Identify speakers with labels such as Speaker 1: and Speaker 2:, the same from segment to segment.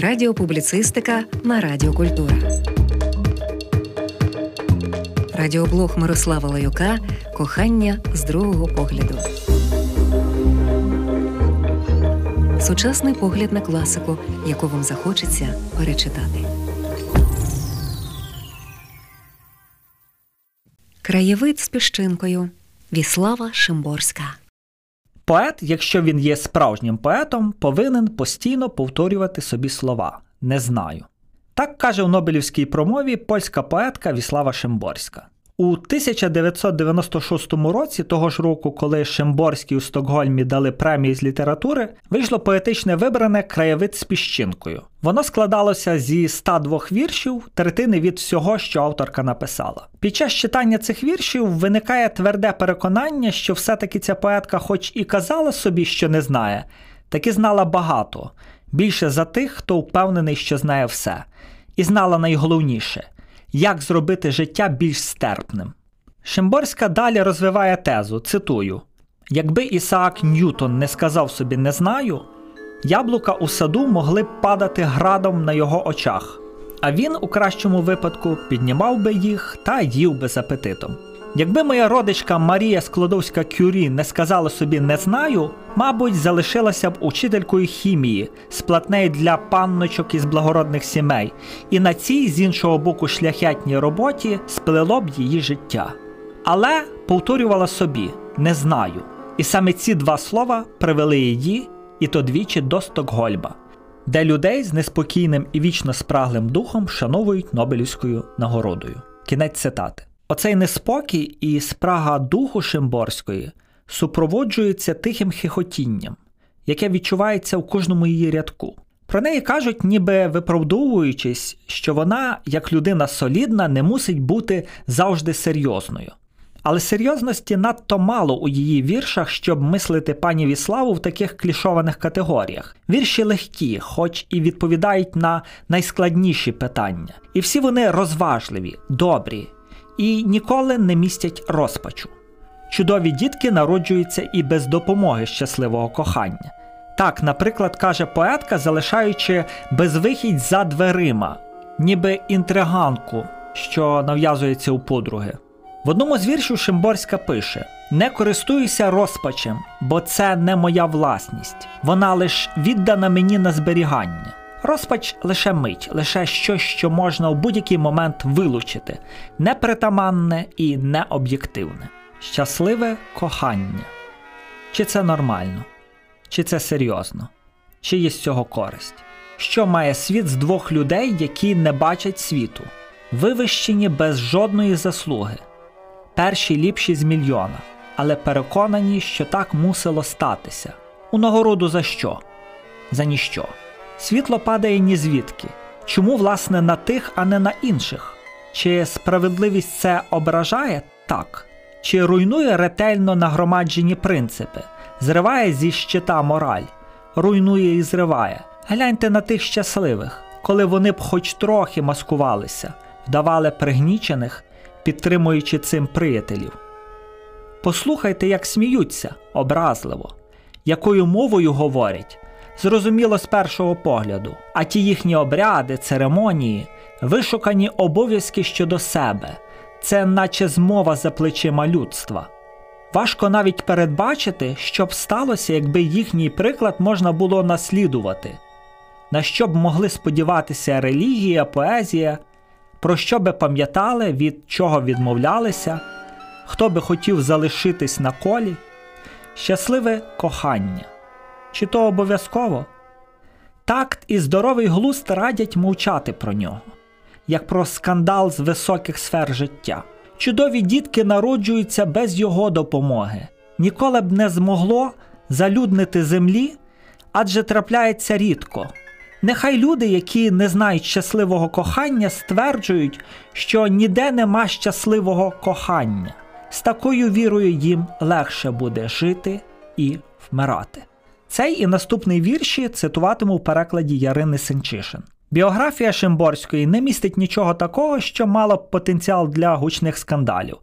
Speaker 1: Радіопубліцистика на Радіо Культура. Радіоблог Мирослава Лаюка Кохання з другого погляду. Сучасний погляд на класику, яку вам захочеться перечитати. Краєвид з піщинкою. Віслава Шимборська.
Speaker 2: Поет, якщо він є справжнім поетом, повинен постійно повторювати собі слова не знаю. Так каже у Нобелівській промові польська поетка Віслава Шимборська. У 1996 році, того ж року, коли Шимборській у Стокгольмі дали премії з літератури, вийшло поетичне вибране краєвид з піщинкою. Воно складалося зі 102 віршів, третини від всього, що авторка написала. Під час читання цих віршів виникає тверде переконання, що все-таки ця поетка, хоч і казала собі, що не знає, таки знала багато, більше за тих, хто впевнений, що знає все, і знала найголовніше як зробити життя більш стерпним. Шимборська далі розвиває тезу, цитую: якби Ісаак Ньютон не сказав собі не знаю, яблука у саду могли б падати градом на його очах, а він у кращому випадку піднімав би їх та їв би з апетитом. Якби моя родичка Марія Складовська Кюрі не сказала собі не знаю, мабуть, залишилася б учителькою хімії, сплатнею для панночок із благородних сімей, і на цій з іншого боку шляхетній роботі сплело б її життя. Але повторювала собі не знаю. І саме ці два слова привели її, і то двічі до Стокгольма, де людей з неспокійним і вічно спраглим духом шановують Нобелівською нагородою. Кінець цитати. Оцей неспокій і спрага духу Шимборської супроводжується тихим хихотінням, яке відчувається у кожному її рядку. Про неї кажуть, ніби виправдовуючись, що вона, як людина солідна, не мусить бути завжди серйозною. Але серйозності надто мало у її віршах, щоб мислити пані Віславу в таких клішованих категоріях. Вірші легкі, хоч і відповідають на найскладніші питання. І всі вони розважливі, добрі, і ніколи не містять розпачу. Чудові дітки народжуються і без допомоги щасливого кохання. Так, наприклад, каже поетка, залишаючи безвихідь за дверима, ніби інтриганку, що нав'язується у подруги. В одному з віршів Шимборська пише: Не користуюся розпачем, бо це не моя власність, вона лиш віддана мені на зберігання. Розпач лише мить, лише щось, що можна в будь-який момент вилучити, непритаманне і необ'єктивне. Щасливе кохання. Чи це нормально? Чи це серйозно? Чи є з цього користь? Що має світ з двох людей, які не бачать світу, вивищені без жодної заслуги, перші ліпші з мільйона, але переконані, що так мусило статися. У нагороду за що? За ніщо. Світло падає ні звідки. Чому, власне, на тих, а не на інших? Чи справедливість це ображає? Так. Чи руйнує ретельно нагромаджені принципи, зриває зі щита мораль, руйнує і зриває. Гляньте на тих щасливих, коли вони б хоч трохи маскувалися, вдавали пригнічених, підтримуючи цим приятелів. Послухайте, як сміються образливо, якою мовою говорять, зрозуміло з першого погляду, а ті їхні обряди, церемонії, вишукані обов'язки щодо себе, це наче змова за плечима людства. Важко навіть передбачити, що б сталося, якби їхній приклад можна було наслідувати, на що б могли сподіватися релігія, поезія, про що би пам'ятали, від чого відмовлялися, хто би хотів залишитись на колі, щасливе кохання. Чи то обов'язково? Такт і здоровий глузд радять мовчати про нього, як про скандал з високих сфер життя. Чудові дітки народжуються без його допомоги, ніколи б не змогло залюднити землі, адже трапляється рідко. Нехай люди, які не знають щасливого кохання, стверджують, що ніде нема щасливого кохання. З такою вірою їм легше буде жити і вмирати. Цей і наступний вірші цитуватиму в перекладі Ярини Сенчишин. Біографія Шимборської не містить нічого такого, що мало б потенціал для гучних скандалів.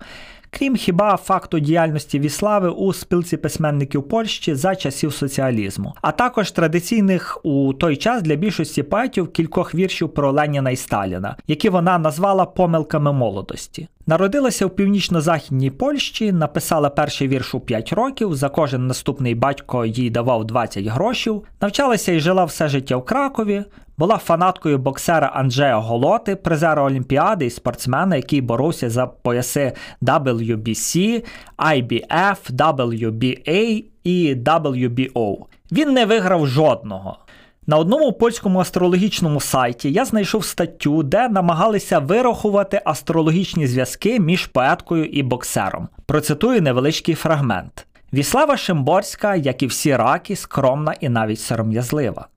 Speaker 2: Крім хіба факту діяльності Віслави у спілці письменників Польщі за часів соціалізму, а також традиційних у той час для більшості поетів кількох віршів про Леніна і Сталіна, які вона назвала помилками молодості. Народилася в північно-західній Польщі, написала перший вірш у 5 років. За кожен наступний батько їй давав 20 грошів, навчалася і жила все життя в Кракові. Була фанаткою боксера Анджея Голоти, призера Олімпіади і спортсмена, який боровся за пояси WBC, IBF, WBA і WBO. Він не виграв жодного. На одному польському астрологічному сайті я знайшов статтю, де намагалися вирахувати астрологічні зв'язки між поеткою і боксером. Процитую невеличкий фрагмент. Віслава Шимборська, як і всі раки, скромна і навіть сором'язлива.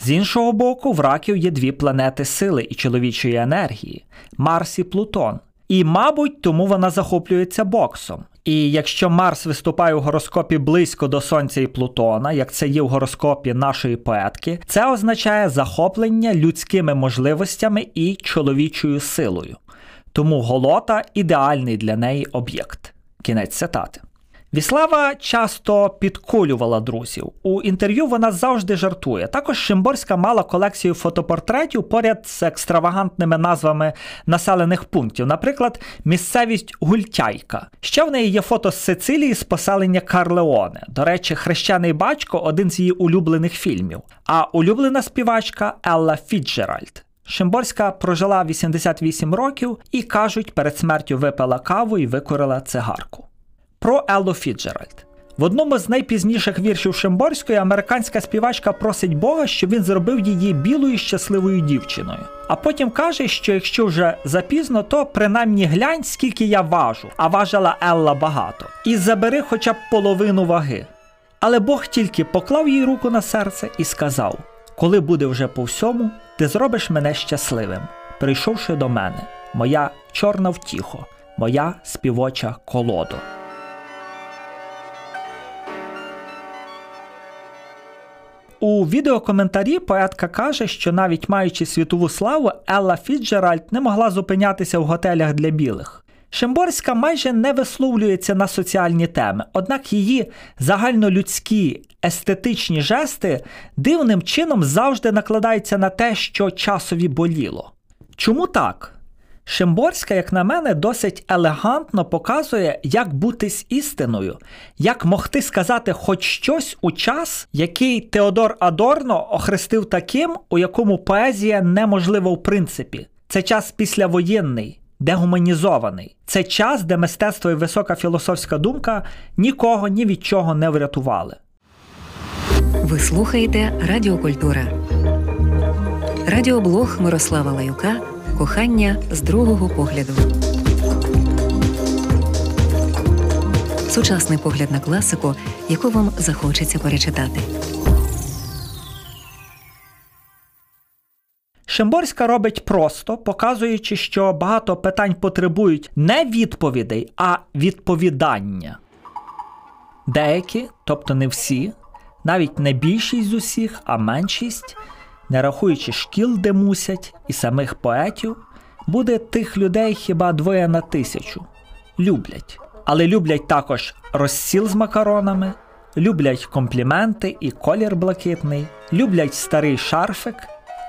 Speaker 2: З іншого боку, в раків є дві планети сили і чоловічої енергії Марс і Плутон. І, мабуть, тому вона захоплюється боксом. І якщо Марс виступає у гороскопі близько до Сонця і Плутона, як це є в гороскопі нашої поетки, це означає захоплення людськими можливостями і чоловічою силою. Тому голота ідеальний для неї об'єкт. Кінець цитати. Віслава часто підколювала друзів. У інтерв'ю вона завжди жартує. Також Шимборська мала колекцію фотопортретів поряд з екстравагантними назвами населених пунктів, наприклад, місцевість Гультяйка. Ще в неї є фото з Сицилії з поселення Корлеоне. До речі, хрещений батько один з її улюблених фільмів. А улюблена співачка Елла Фіцджеральд. Шимборська прожила 88 років і кажуть, перед смертю випила каву і викурила цигарку. Про Еллу Фіцджеральд. В одному з найпізніших віршів Шимборської американська співачка просить Бога, щоб він зробив її білою щасливою дівчиною. А потім каже, що якщо вже запізно, то принаймні глянь, скільки я важу, а важила Елла багато, і забери хоча б половину ваги. Але Бог тільки поклав їй руку на серце і сказав: Коли буде вже по всьому, ти зробиш мене щасливим, прийшовши до мене, моя чорна втіхо, моя співоча колодо. У відеокоментарі поетка каже, що навіть маючи світову славу, Елла Фіджеральд не могла зупинятися в готелях для білих. Шимборська майже не висловлюється на соціальні теми, однак її загальнолюдські естетичні жести дивним чином завжди накладаються на те, що часові боліло. Чому так? Шимборська, як на мене, досить елегантно показує, як бути з істиною, як могти сказати хоч щось у час, який Теодор Адорно охрестив таким, у якому поезія неможлива в принципі. Це час післявоєнний, дегуманізований. Це час, де мистецтво і висока філософська думка нікого ні від чого не врятували.
Speaker 1: Ви слухаєте Радіокультура. Радіоблог Мирослава Лаюка Кохання з другого погляду. Сучасний погляд на класику, яку вам захочеться перечитати.
Speaker 2: Шимборська робить просто, показуючи, що багато питань потребують не відповідей, а відповідання. Деякі, тобто не всі, навіть не більшість з усіх, а меншість, не рахуючи шкіл, де мусять, і самих поетів, буде тих людей хіба двоє на тисячу. Люблять. Але люблять також розсіл з макаронами, люблять компліменти і колір блакитний, люблять старий шарфик,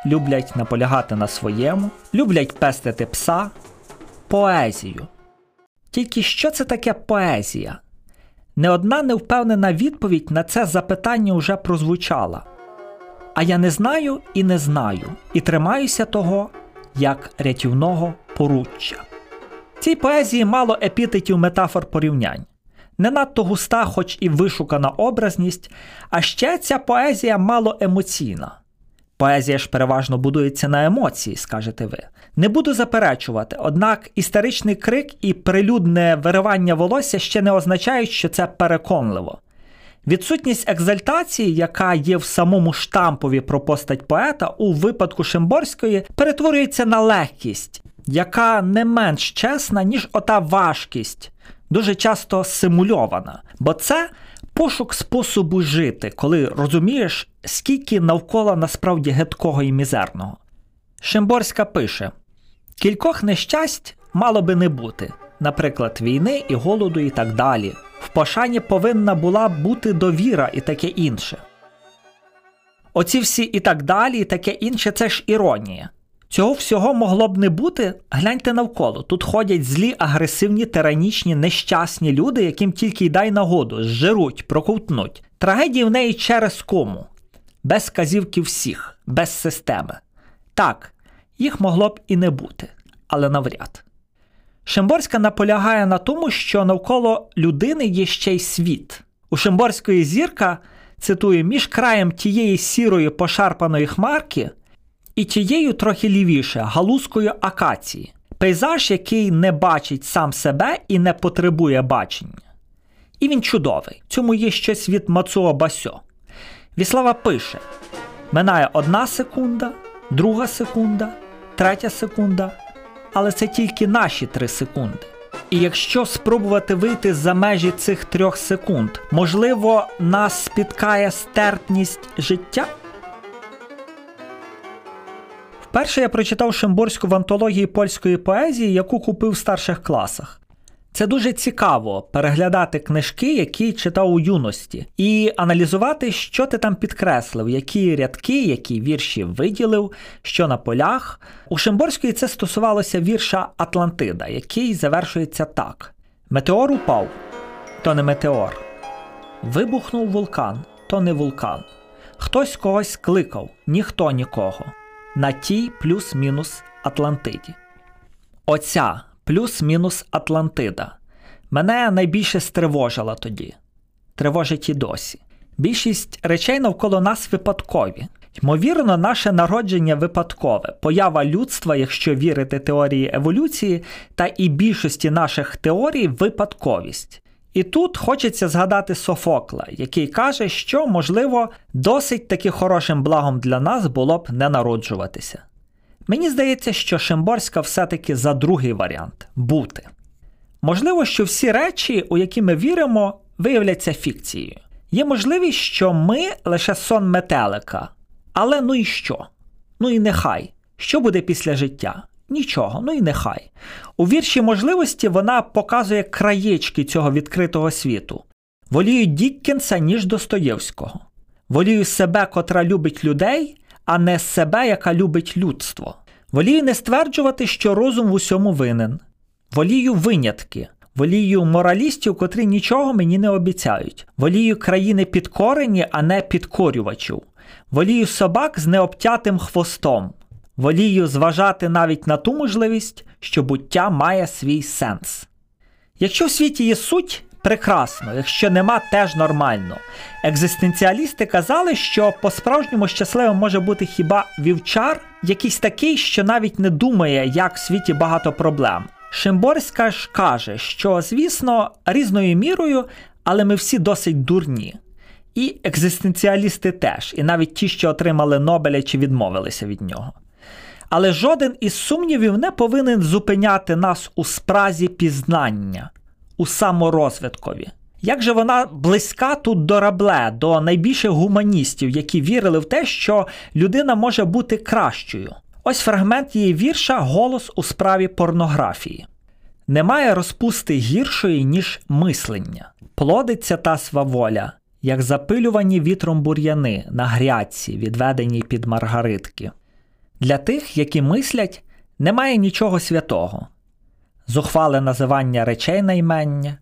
Speaker 2: люблять наполягати на своєму, люблять пестити пса, поезію. Тільки що це таке поезія? Не одна невпевнена відповідь на це запитання вже прозвучала. А я не знаю і не знаю, і тримаюся того як рятівного поруччя. Цій поезії мало епітетів метафор порівнянь. Не надто густа, хоч і вишукана образність, а ще ця поезія мало емоційна. Поезія ж переважно будується на емоції, скажете ви. Не буду заперечувати, однак історичний крик і прилюдне виривання волосся ще не означають, що це переконливо. Відсутність екзальтації, яка є в самому штампові про постать поета, у випадку Шимборської, перетворюється на легкість, яка не менш чесна, ніж ота важкість, дуже часто симульована. Бо це пошук способу жити, коли розумієш, скільки навколо насправді гидкого і мізерного. Шимборська пише: кількох нещасть мало би не бути. наприклад, війни і голоду і так далі. В пошані повинна була бути довіра і таке інше. Оці всі і так далі, і таке інше це ж іронія. Цього всього могло б не бути. Гляньте навколо. Тут ходять злі, агресивні, тиранічні, нещасні люди, яким тільки й дай нагоду, зжируть, проковтнуть. Трагедії в неї через кому, без казівки всіх, без системи. Так, їх могло б і не бути, але навряд. Шимборська наполягає на тому, що навколо людини є ще й світ. У Шимборської зірка, цитую, між краєм тієї сірої пошарпаної хмарки і тією трохи лівіше галузкою акації, пейзаж, який не бачить сам себе і не потребує бачення. І він чудовий. Цьому є щось від Мацуо Басьо. Віслава пише: минає одна секунда, друга секунда, третя секунда, але це тільки наші три секунди. І якщо спробувати вийти за межі цих трьох секунд, можливо, нас спіткає стерпність життя? Вперше я прочитав Шимборську в антології польської поезії, яку купив в старших класах. Це дуже цікаво переглядати книжки, які читав у юності, і аналізувати, що ти там підкреслив, які рядки, які вірші виділив, що на полях. У Шимборської це стосувалося вірша Атлантида, який завершується так: Метеор упав, то не метеор. Вибухнув вулкан, то не вулкан. Хтось когось кликав, ніхто нікого. На тій плюс-мінус Атлантиді. Оця плюс-мінус Атлантида. Мене найбільше стривожила тоді. Тривожить і досі. Більшість речей навколо нас випадкові. Ймовірно, наше народження випадкове, поява людства, якщо вірити теорії еволюції, та і більшості наших теорій випадковість. І тут хочеться згадати Софокла, який каже, що, можливо, досить таки хорошим благом для нас було б не народжуватися. Мені здається, що Шимборська все-таки за другий варіант бути. Можливо, що всі речі, у які ми віримо, виявляться фікцією. Є можливість, що ми лише сон метелика. Але ну і що? Ну і нехай. Що буде після життя? Нічого, ну і нехай. У вірші можливості вона показує краєчки цього відкритого світу. Волію Діккенса, ніж Достоєвського. Волію себе, котра любить людей, а не себе, яка любить людство. Волію не стверджувати, що розум в усьому винен. Волію винятки. Волію моралістів, котрі нічого мені не обіцяють. Волію країни підкорені, а не підкорювачів. Волію собак з необтятим хвостом. Волію зважати навіть на ту можливість, що буття має свій сенс. Якщо в світі є суть, прекрасно, якщо нема, теж нормально. Екзистенціалісти казали, що по-справжньому щасливим може бути хіба вівчар, якийсь такий, що навіть не думає, як в світі багато проблем. Шимборська ж каже, що, звісно, різною мірою, але ми всі досить дурні. І екзистенціалісти теж, і навіть ті, що отримали Нобеля чи відмовилися від нього. Але жоден із сумнівів не повинен зупиняти нас у спразі пізнання, у саморозвиткові. Як же вона близька тут до рабле, до найбільших гуманістів, які вірили в те, що людина може бути кращою? Ось фрагмент її вірша Голос у справі порнографії. Немає розпусти гіршої, ніж мислення. Плодиться та сваволя, як запилювані вітром бур'яни на грядці, відведеній під маргаритки. Для тих, які мислять, немає нічого святого, зухвале називання речей наймення,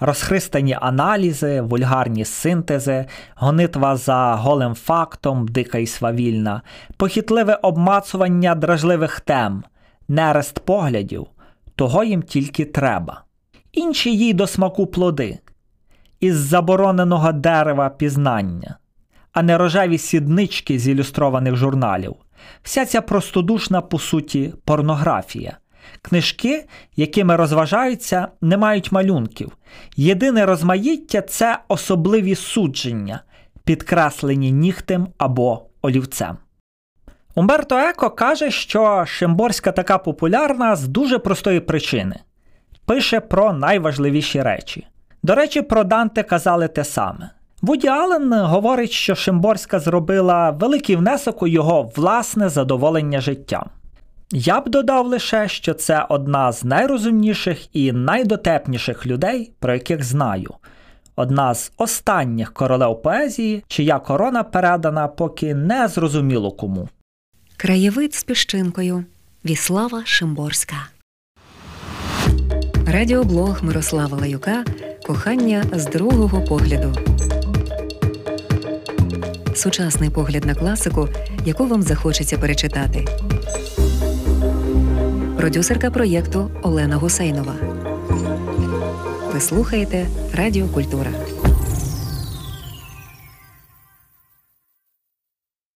Speaker 2: розхристані аналізи, вульгарні синтези, гонитва за голим фактом, дика і свавільна, похитливе обмацування дражливих тем, нерест поглядів, того їм тільки треба. Інші їй до смаку плоди, із забороненого дерева пізнання, а не рожеві сіднички з ілюстрованих журналів. Вся ця простодушна, по суті, порнографія. Книжки, якими розважаються, не мають малюнків. Єдине розмаїття це особливі судження, підкреслені нігтем або олівцем. Умберто Еко каже, що Шимборська така популярна з дуже простої причини пише про найважливіші речі. До речі, про Данте казали те саме. Вуді Аллен говорить, що Шимборська зробила великий внесок у його власне задоволення життям. Я б додав лише, що це одна з найрозумніших і найдотепніших людей, про яких знаю. Одна з останніх королев поезії, чия корона передана поки не зрозуміло кому.
Speaker 1: Краєвид з піщинкою. Віслава Шимборська. Радіоблог Мирослава Лаюка. Кохання з другого погляду. Сучасний погляд на класику, яку вам захочеться перечитати. Продюсерка проєкту Олена Гусейнова. Ви слухаєте Радіо Культура.